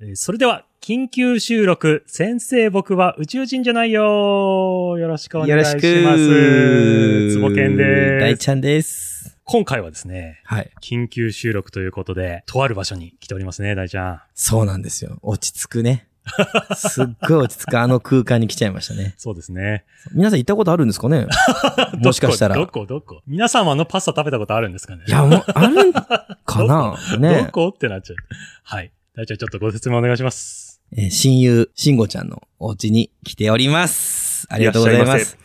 えーそれでは、緊急収録、先生僕は宇宙人じゃないよよろしくお願いします。よろしく。つぼけんです。大ちゃんです。今回はですね、はい。緊急収録ということで、とある場所に来ておりますね、大ちゃん。そうなんですよ。落ち着くね。すっごい落ち着くあの空間に来ちゃいましたね。そうですね。皆さん行ったことあるんですかね？もしかしたら。どこ、どこ、どこ？皆様のパスタ食べたことあるんですかね？いや、もう、あるんかな？どねこ？ってなっちゃう。はい。大ちゃんちょっとご説明お願いします。えー親友、しんごちゃんのお家に来ております。ありがとうございます。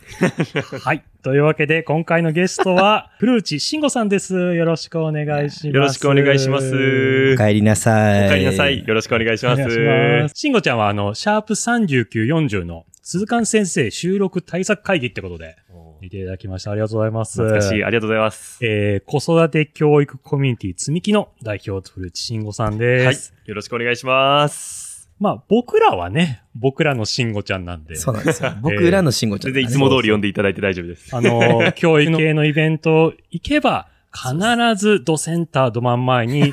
はい。というわけで、今回のゲストは、古内慎吾さんです。よろしくお願いします。よろしくお願いしますお帰りなさい。お帰りなさい。よろしくお願いします。お願いします。慎吾ちゃんは、あの、シャープ39、40の鈴鹿先生収録対策会議ってことで、見ていただきました。ありがとうございます。懐かしい。ありがとうございます。えー、子育て教育コミュニティ積み木の代表、古内慎吾さんではいす。。よろしくお願いします。まあ、僕らはね、僕らの慎吾ちゃんなんで、そうなんですよ。僕らのしんごちゃん、全然いつも通り読んでいただいて大丈夫です。あの、教育系のイベント行けば、必ずドセンターど真ん前に身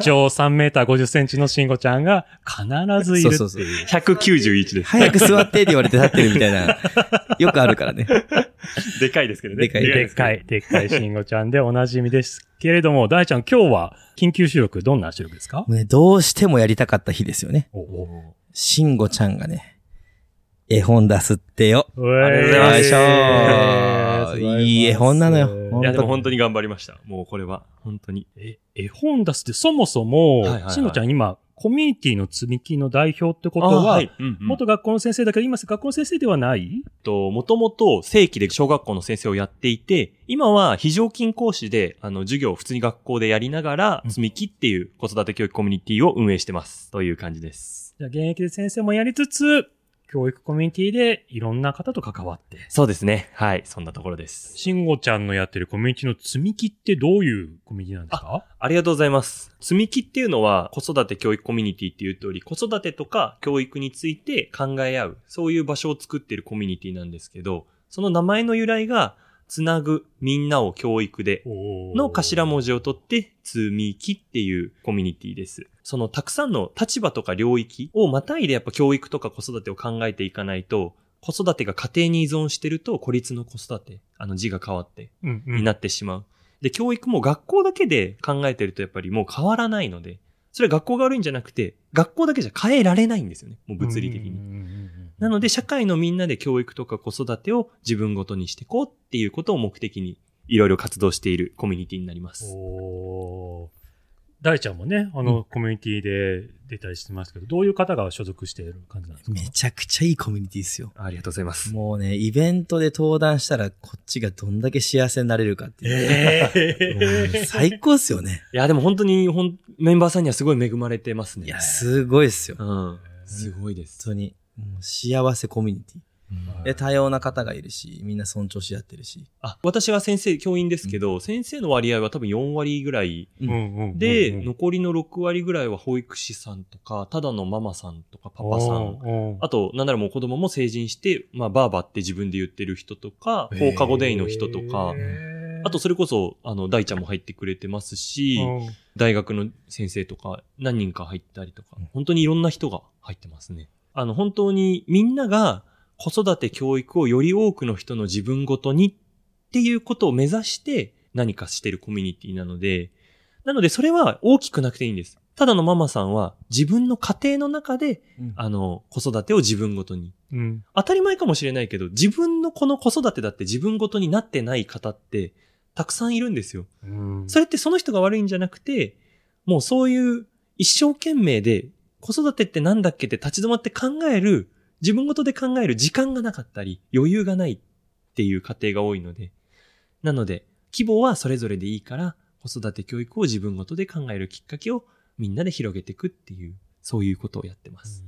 長3メーター50センチの慎吾ちゃんが必ずいるっていう。そうそうそう191です。早く座ってって言われて立ってるみたいな。よくあるからね。でかいですけどね。でかいでっかい、でっかい慎吾ちゃんでおなじみですけれども、大ちゃん今日は緊急収録、どんな収録ですかね、どうしてもやりたかった日ですよね。おおしんごちゃんがね、絵本出すってよ。あありがとうございますよいいい絵本なのよいや、でも本当に頑張りました。もうこれは、本当に。え、絵本出すってそもそもはいはいは、い慎吾ちゃん今、コミュニティの積み木の代表ってことは、い。うんうん元学校の先生だけど、今学校の先生ではない？と、もともと正規で小学校の先生をやっていて、今は非常勤講師で、あの、授業を普通に学校でやりながら、うん積み木っていう子育て教育コミュニティを運営してます。という感じです。じゃあ現役で先生もやりつつ、教育コミュニティでいろんな方と関わって。そうですね。はい。そんなところです。慎吾ちゃんのやってるコミュニティの積み木ってどういうコミュニティなんですか？ありがとうございます。積み木っていうのは子育て教育コミュニティっていう通り、子育てとか教育について考え合う、そういう場所を作っているコミュニティなんですけど、その名前の由来が、つなぐみんなを教育での頭文字を取って、積み木っていうコミュニティです。そのたくさんの立場とか領域をまたいでやっぱ教育とか子育てを考えていかないと、子育てが家庭に依存してると孤立の子育て、あの字が変わってうんうんになってしまう。で、教育も学校だけで考えてるとやっぱりもう変わらないので、それは学校が悪いんじゃなくて、学校だけじゃ変えられないんですよね。もう物理的に。なので、社会のみんなで教育とか子育てを自分ごとにしていこうっていうことを目的に、いろいろ活動しているコミュニティになります。おー大ちゃんもね、あの、コミュニティで出たりしてますけど、どういう方が所属している感じなんですか？めちゃくちゃいいコミュニティですよ。ありがとうございます。もうね、イベントで登壇したらこっちがどんだけ幸せになれるかっていう。えもう最高っすよね。いや、でも本当にほん、メンバーさんにはすごい恵まれてますね。いや、すごいっすよ。本うん。すごいです。当に。幸せコミュニティ。で、多様な方がいるし、みんな尊重し合ってるし。あ、私は先生、教員ですけど、先生の割合は多分4割ぐらい。うん。うんうんうんうんで、残りの6割ぐらいは保育士さんとか、ただのママさんとかパパさん。んあと、なんならもう子供も成人して、まあ、バーバって自分で言ってる人とか、放課後デイの人とか、あと、それこそ、あの、大ちゃんも入ってくれてますし、大学の先生とか、何人か入ったりとか、本当にいろんな人が入ってますね。あの、本当にみんなが子育て教育をより多くの人の自分ごとにっていうことを目指して何かしてるコミュニティなので、なのでそれは大きくなくていいんです。ただのママさんは自分の家庭の中で、あの、子育てを自分ごとに。うん当たり前かもしれないけど、自分のこの子育てだって自分ごとになってない方って、たくさんいるんですよ。うんそれってその人が悪いんじゃなくて、もうそういう一生懸命で子育てってなんだっけって立ち止まって考える、自分ごとで考える時間がなかったり、余裕がないっていう家庭が多いので。なので、規模はそれぞれでいいから、子育て教育を自分ごとで考えるきっかけをみんなで広げていくっていう、そういうことをやってます。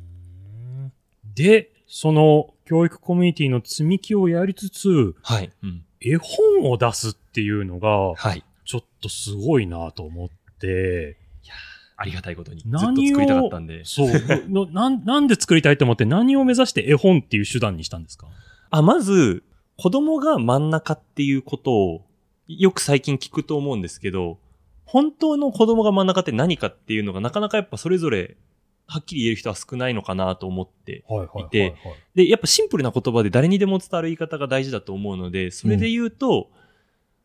で、その教育コミュニティの積み木をやりつつ、はい。うん。絵本を出すっていうのが、はい。ちょっとすごいなと思って、ありがたいことに。ずっと作りたかったんで。そう のなん、なんで作りたいと思って何を目指して絵本っていう手段にしたんですか？あ、まず、子供が真ん中っていうことを、よく最近聞くと思うんですけど、本当の子供が真ん中って何かっていうのがなかなかやっぱそれぞれはっきり言える人は少ないのかなと思って。はい。てで、やっぱシンプルな言葉で誰にでも伝わる言い方が大事だと思うので、それで言うと、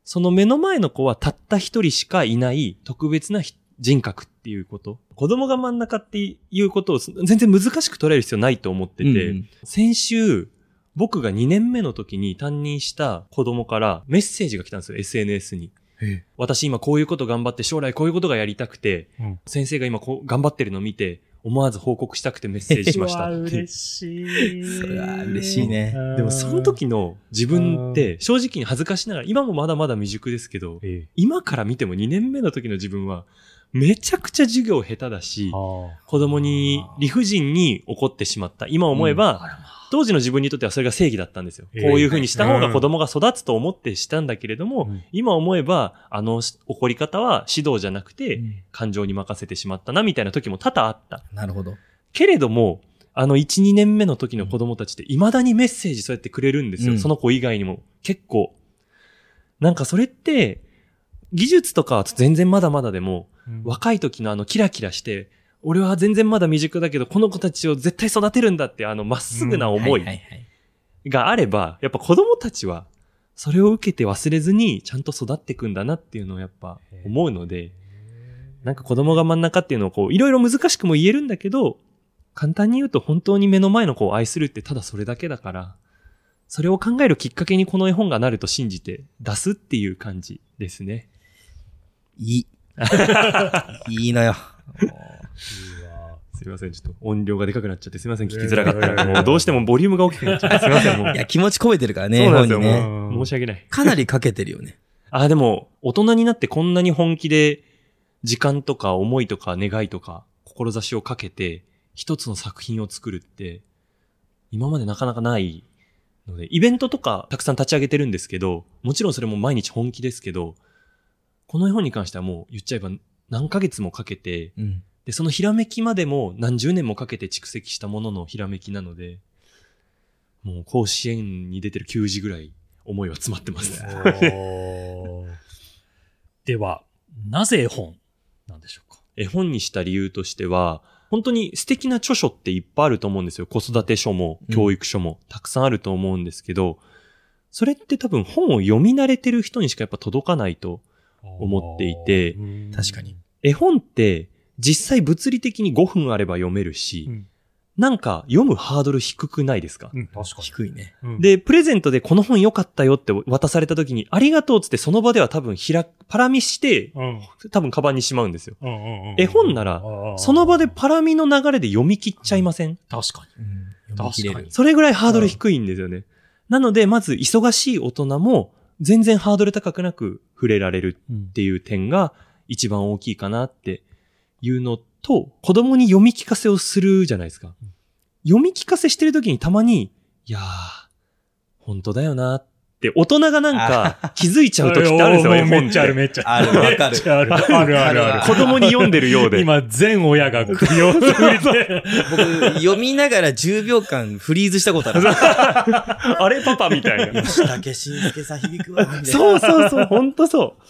その目の前の子はたった一人しかいない特別なひ人格っていうこと？子供が真ん中っていうことを全然難しく捉える必要ないと思ってて、うん先週、僕が2年目の時に担任した子供からメッセージが来たんですよ、SNS に。え私今こういうこと頑張って将来こういうことがやりたくて、うん先生が今こう頑張ってるのを見て、思わず報告したくてメッセージしましたって。嬉しい。それは嬉しいねでもその時の自分って正直に恥ずかしながら、今もまだまだ未熟ですけど、ええ、今から見ても2年目の時の自分はめちゃくちゃ授業下手だし、子供に理不尽に怒ってしまった。今思えば、当時の自分にとってはそれが正義だったんですよ。ええこういう風にした方が子供が育つと思ってしたんだけれども、うん今思えば、あの怒り方は指導じゃなくて、うん感情に任せてしまったな、みたいな時も多々あった。なるほど。けれども、あの1、2年目の時の子供たちって未だにメッセージそうやってくれるんですよ。うんその子以外にも。結構。なんかそれって、技術とかは全然まだまだでも、うん。若い時のあのキラキラして、俺は全然まだ未熟だけど、この子たちを絶対育てるんだって、あのまっすぐな思いがあれば、やっぱ子供たちは、それを受けて忘れずに、ちゃんと育っていくんだなっていうのをやっぱ思うので、なんか子供が真ん中っていうのをこう、いろいろ難しくも言えるんだけど、簡単に言うと本当に目の前の子を愛するってただそれだけだから、それを考えるきっかけにこの絵本がなると信じて出すっていう感じですね。いい。いいのよ。すいません、ちょっと音量がでかくなっちゃってすいません、聞きづらかったら。もうどうしてもボリュームが大きくなっちゃって すいません、もう。いや、気持ち込めてるからね、そうなんですよ、ね。もう。申し訳ない。かなりかけてるよね。あ、でも、大人になってこんなに本気で、時間とか思いとか願いとか、志をかけて、一つの作品を作るって、今までなかなかないので、イベントとかたくさん立ち上げてるんですけど、もちろんそれも毎日本気ですけど、この絵本に関してはもう言っちゃえば何ヶ月もかけて、うん。で、そのひらめきまでも何十年もかけて蓄積したもののひらめきなので、もう甲子園に出てる球児ぐらい思いは詰まってます。では、なぜ絵本なんでしょうか？絵本にした理由としては、本当に素敵な著書っていっぱいあると思うんですよ。子育て書もうん教育書もたくさんあると思うんですけど、それって多分本を読み慣れてる人にしかやっぱ届かないと。思っていてうん確かに。絵本って実際物理的に5分あれば読めるし、うんなんか読むハードル低くないですか、うん、確か低いね。に。で、プレゼントでこの本良かったよって渡された時に、ありがとうっつってその場では多分開く、パラ見して、多分カバンにしまうんですよ。絵本ならその場でパラミの流れで読み切っちゃいません？確かに。確かに。それぐらいハードル低いんですよね。なので、まず忙しい大人も全然ハードル高くなく触れられるうんっていう点が一番大きいかなっていうのと、子供に読み聞かせをするじゃないですか。読み聞かせしてる時にたまに、いやー、本当だよなって大人がなんか気づいちゃう時ってあるんですよ、絵めっちゃある、めっちゃあるわかるめっちゃある、あるあるある。子供に読んでるようで。今、全親が首を振って。僕、読みながら10秒間フリーズしたことある。あれパパみたいな。吉 武慎介さん響くわ。みたいなそうそうそう、ほんとそう。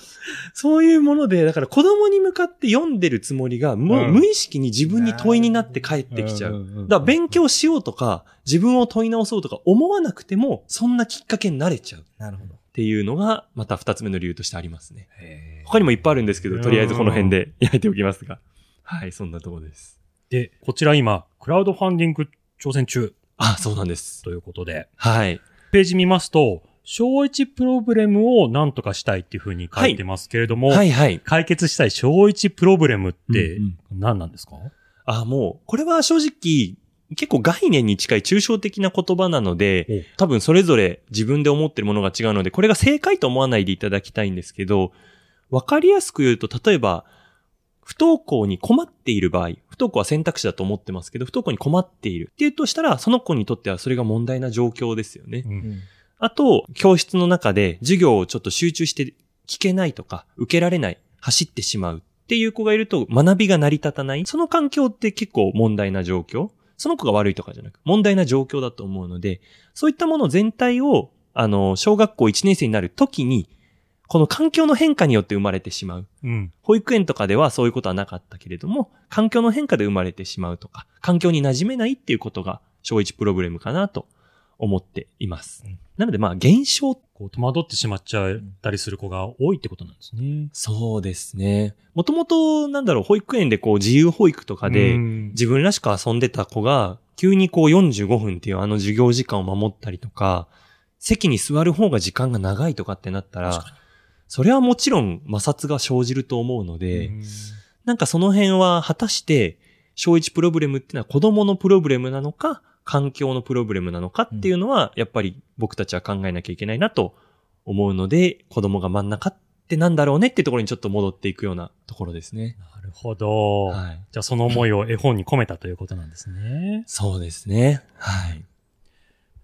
そういうもので、だから子供に向かって読んでるつもりが、もううん無意識に自分に問いになって帰ってきちゃう。だから勉強しようとか、自分を問い直そうとか思わなくても、そんなきっかけになれちゃうっなるほど。ていうのが、また二つ目の理由としてありますね。他にもいっぱいあるんですけど、とりあえずこの辺で焼いておきますが。はい、そんなところです。で、こちら今、クラウドファンディング挑戦中あ、そうなんです。ということで、はい。ページ見ますと、小一プロブレムを何とかしたいっていうふうに書いてますけれども、はい。はい。解決したい小一プロブレムってうん何なんですか、あ、もう、これは正直、結構概念に近い抽象的な言葉なので、多分それぞれ自分で思ってるものが違うので、これが正解と思わないでいただきたいんですけど、わかりやすく言うと、例えば、不登校に困っている場合、不登校は選択肢だと思ってますけど、不登校に困っているっていうとしたら、その子にとってはそれが問題な状況ですよね。うん。うんあと、教室の中で授業をちょっと集中して聞けないとか、受けられない、走ってしまうっていう子がいると学びが成り立たない。その環境って結構問題な状況。その子が悪いとかじゃなく、問題な状況だと思うので、そういったもの全体を、あの、小学校1年生になる時に、この環境の変化によって生まれてしまう。うん。保育園とかではそういうことはなかったけれども、環境の変化で生まれてしまうとか、環境に馴染めないっていうことが、小一プロブレムかなと思っています。うんなのでまあ、現象こう、戸惑ってしまっちゃったりする子が多いってことなんですね。そうですね。もともと、なんだろう、保育園でこう、自由保育とかで、うん自分らしく遊んでた子が、急にこう45分っていうあの授業時間を守ったりとか、席に座る方が時間が長いとかってなったらそれはもちろん摩擦が生じると思うので、うんなんかその辺は果たして、小一プロブレムっていうのは子供のプロブレムなのか、環境のプロブレムなのかっていうのは、やっぱり僕たちは考えなきゃいけないなと思うので、子供が真ん中ってなんだろうねっていうところにちょっと戻っていくようなところですね。なるほど。はい。じゃあその思いを絵本に込めたということなんですね。そうですね。はい。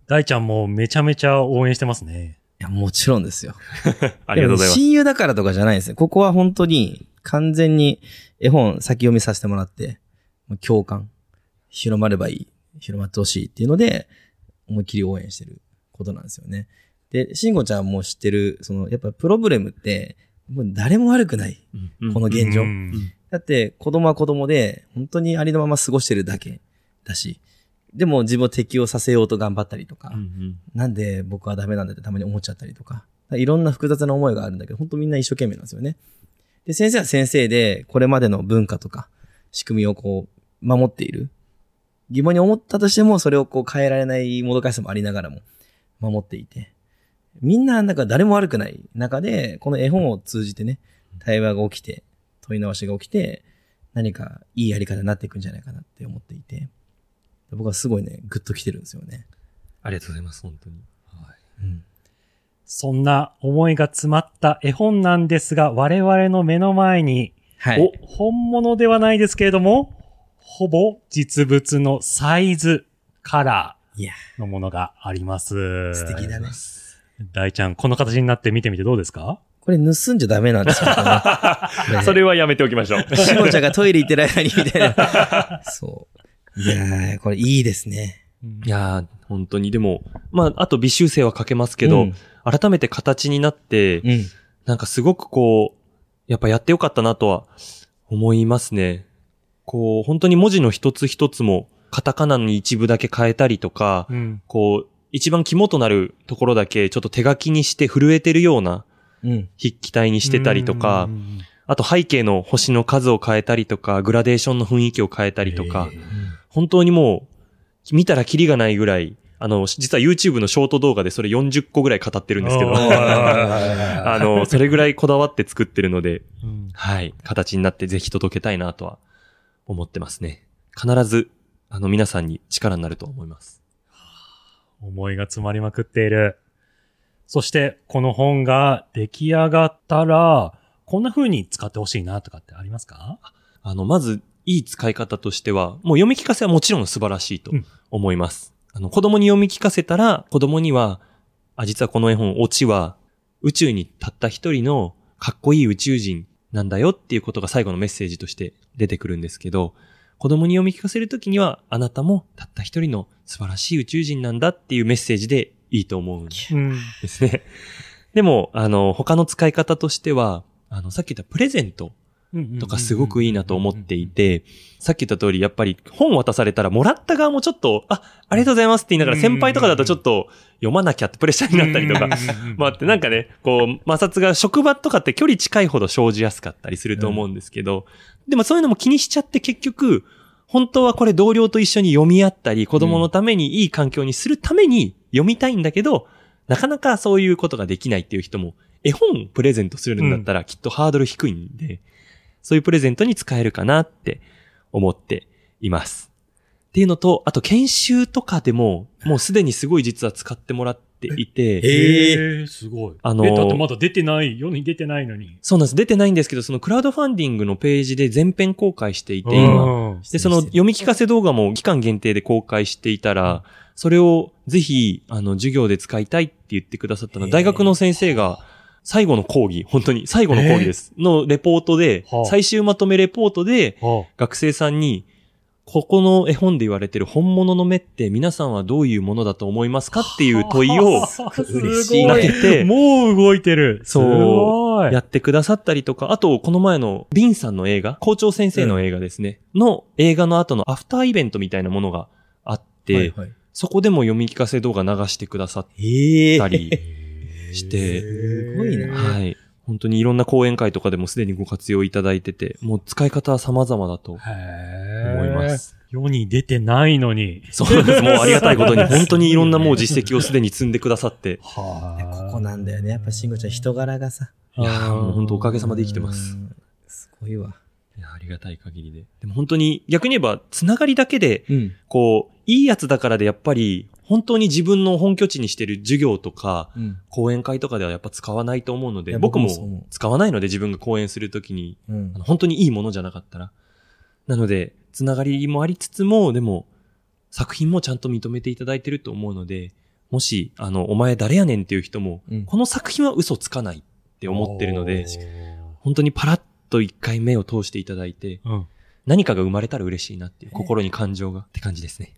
大ちゃんもめちゃめちゃ応援してますね。いや、もちろんですよ。ありがとうございます。親友だからとかじゃないんですね。ここは本当に完全に絵本先読みさせてもらって、もう共感、広まればいい、広まってほしいっていうので、思いっきり応援してることなんですよね。で、慎吾ちゃんも知ってる、その、やっぱプロブレムって、もう誰も悪くない。うんこの現状。うんだって子供は子供で、本当にありのまま過ごしてるだけだし、でも自分を適応させようと頑張ったりとか、うんうんなんで僕はダメなんだってたまに思っちゃったりとか、いろんな複雑な思いがあるんだけど、本当みんな一生懸命なんですよね。で、先生は先生で、これまでの文化とか、仕組みをこう、守っている。疑問に思ったとしても、それをこう変えられないもどかしさもありながらも、守っていて。みんな、なんか誰も悪くない中で、この絵本を通じてね、対話が起きて、問い直しが起きて、何かいいやり方になっていくんじゃないかなって思っていて、僕はすごいね、グッと来てるんですよね。ありがとうございます、本当に。うん。そんな思いが詰まった絵本なんですが、我々の目の前に、はい。お、本物ではないですけれども、ほぼ実物のサイズ、カラーのものがあります。素敵だね。大ちゃん、この形になって見てみてどうですか？これ盗んじゃダメなんですよ。こ れそれはやめておきましょう。しもちゃんがトイレ行ってる間にみたいな。そう。いやー、これいいですね。いやー、本当に。でも、まあ、あと微修正はかけますけど、うん改めて形になって、うん。なんかすごくこう、やっぱやってよかったなとは思いますね。こう、本当に文字の一つ一つも、カタカナの一部だけ変えたりとか、うん。こう、一番肝となるところだけちょっと手書きにして震えてるようなうん。筆記体にしてたりとかう、ん。あと背景の星の数を変えたりとか、グラデーションの雰囲気を変えたりとか、へー本当にもう、見たらキリがないぐらい、あの、実は YouTube のショート動画でそれ40個ぐらい語ってるんですけど、あの、それぐらいこだわって作ってるので、うん。はい、形になってぜひ届けたいなとは思ってますね。必ず、あの、皆さんに力になると思います。思いが詰まりまくっている。そして、この本が出来上がったら、こんな風に使ってほしいなとかってありますか？あの、まず、いい使い方としては、もう読み聞かせはもちろん素晴らしいとうん思います。あの、子供に読み聞かせたら、子供には、あ、実はこの絵本、オチは、宇宙にたった一人のかっこいい宇宙人なんだよっていうことが最後のメッセージとして出てくるんですけど、子供に読み聞かせるときには、あなたもたった一人の素晴らしい宇宙人なんだっていうメッセージでいいと思うんうん。ですね。でも、あの、他の使い方としては、あの、さっき言ったプレゼントとかすごくいいなと思っていて、さっき言った通り、やっぱり本渡されたらもらった側もちょっと、あ、ありがとうございますって言いながら先輩とかだとちょっと読まなきゃってプレッシャーになったりとか、まあってなんかね、こう、摩擦が職場とかって距離近いほど生じやすかったりすると思うんですけど、でもそういうのも気にしちゃって結局、本当はこれ同僚と一緒に読み合ったり、子供のためにいい環境にするために読みたいんだけど、なかなかそういうことができないっていう人も、絵本プレゼントするんだったらきっとハードル低いんで、そういうプレゼントに使えるかなって思っています。っていうのと、あと研修とかでも、もうすでにすごい実は使ってもらっていて、ええー、すごい。あのーえ、だってまだ出てない、世に出てないのに。そうなんです。出てないんですけど、そのクラウドファンディングのページで全編公開していて、今。うんで、その読み聞かせ動画も期間限定で公開していたら、それをぜひ、あの、授業で使いたいって言ってくださったのは、大学の先生が、最後の講義、本当に最後の講義です。のレポートではあ、最終まとめレポートで、は学生さんに、ここの絵本で言われてる本物の目って皆さんはどういうものだと思いますかっていう問いを嬉しい。投げて、もう動いてる。そう。やってくださったりとか、あと、この前のビンさんの映画、校長先生の映画ですね、の映画の後のアフターイベントみたいなものがあって、そこでも読み聞かせ動画流してくださっええたりして、すごいな。はい。本当にいろんな講演会とかでもすでにご活用いただいてて、もう使い方は様々だと思います。世に出てないのに。そうなんです。もうありがたいことに、本当にいろんなもう実績をすでに積んでくださって、はここなんだよね。やっぱ慎吾ちゃん人柄がさ。いやーもう本当おかげさまで生きてます。うん。すごいわ。いやありがたい限りで。でも本当に逆に言えば、つながりだけで、うん。こう、いいやつだからでやっぱり、本当に自分の本拠地にしてる授業とか、うん。講演会とかではやっぱ使わないと思うので、僕僕も使わないので自分が講演するときに、うん。本当にいいものじゃなかったら。なので、つながりもありつつも、でも、作品もちゃんと認めていただいてると思うので、もし、あの、お前誰やねんっていう人も、うんこの作品は嘘つかないって思ってるので、本当にパラッと一回目を通していただいて、うん。何かが生まれたら嬉しいなっていう、心に感情がって感じですね。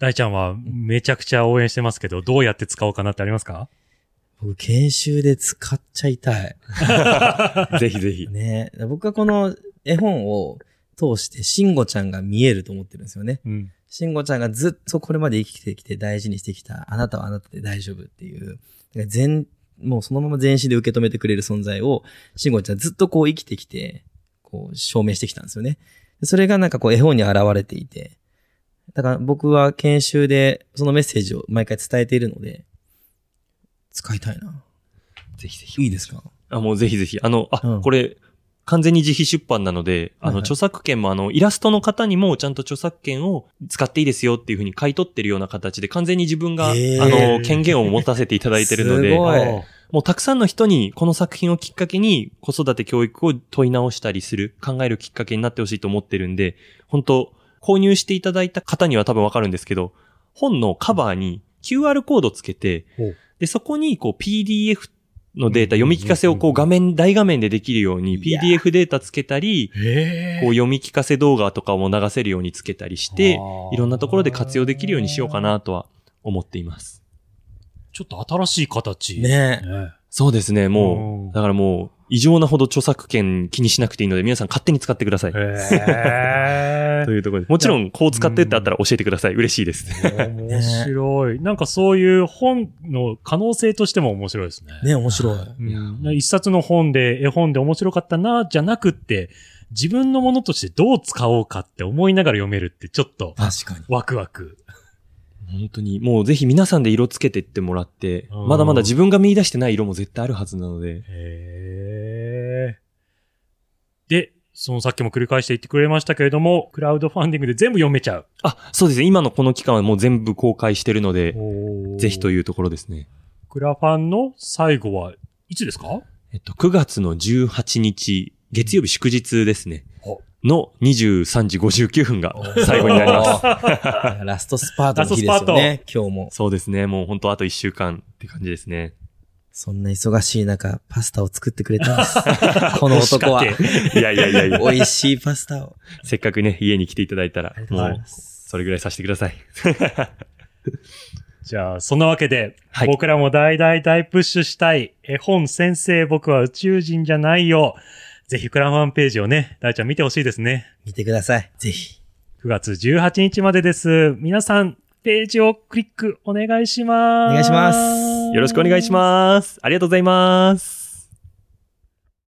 はい。大ちゃんはめちゃくちゃ応援してますけど、どうやって使おうかなってありますか？僕、研修で使っちゃいたい。ぜひぜひ。ね僕はこの絵本を通して、慎吾ちゃんが見えると思ってるんですよね。うん。慎吾ちゃんがずっとこれまで生きてきて大事にしてきた、あなたはあなたで大丈夫っていう、全、もうそのまま全身で受け止めてくれる存在を、慎吾ちゃんずっとこう生きてきて、こう証明してきたんですよね。それがなんかこう絵本に現れていて、だから僕は研修でそのメッセージを毎回伝えているので、使いたいな。ぜひぜひ。いいですか？あ、もうぜひぜひ。あの、あ、うんこれ、完全に自費出版なので、あの、著作権もあの、イラストの方にもちゃんと著作権を使っていいですよっていうふうに買い取ってるような形で、完全に自分が、あの、権限を持たせていただいてるので、もうたくさんの人にこの作品をきっかけに子育て教育を問い直したりする、考えるきっかけになってほしいと思ってるんで、本当購入していただいた方には多分わかるんですけど、本のカバーに QR コードつけてで、そこにこう PDF のデータ、読み聞かせをこう画面、大画面でできるように PDF データつけたり、へこう読み聞かせ動画とかも流せるようにつけたりしていろんなところで活用できるようにしようかなとは思っています。ちょっと新しい形。ね。ね。そうですね、うん。もう、だからもう、異常なほど著作権気にしなくていいので、皆さん勝手に使ってください。へ というところで。もちろん、こう使ってってあったら教えてください。嬉しいです。ー。面白い。なんかそういう本の可能性としても面白いですね。ね、面白い。うん一冊の本で、絵本で面白かったな、じゃなくって、自分のものとしてどう使おうかって思いながら読めるってちょっと確かに。ワクワク。本当に、もうぜひ皆さんで色つけてってもらってうん、まだまだ自分が見出してない色も絶対あるはずなので、へーで、そのさっきも繰り返して言ってくれましたけれども、クラウドファンディングで全部読めちゃう。あ、そうですね。今のこの期間はもう全部公開してるので、ぜひとう。いうところですね。クラファンの最後はいつですか？えっと、9月の18日、月曜日祝日ですねお。の23時59分が最後になります。す。ラストスパートの日ですよね、今日も。そうですね。もう本当あと1週間って感じですね。そんな忙しい中、パスタを作ってくれたんです。この男は。いやいやいやいや、美味しいパスタを。せっかくね、家に来ていただいたらもう。それぐらいさせてください。じゃあ、そんなわけで、はい僕らも大大大プッシュしたい、絵本先生僕は宇宙人じゃないよ。ぜひクラファンページをね、大ちゃん見てほしいですね。見てください。ぜひ。9月18日までです。皆さん、ページをクリックお願いします。お願いしますよろしくお願いします。ありがとうございます。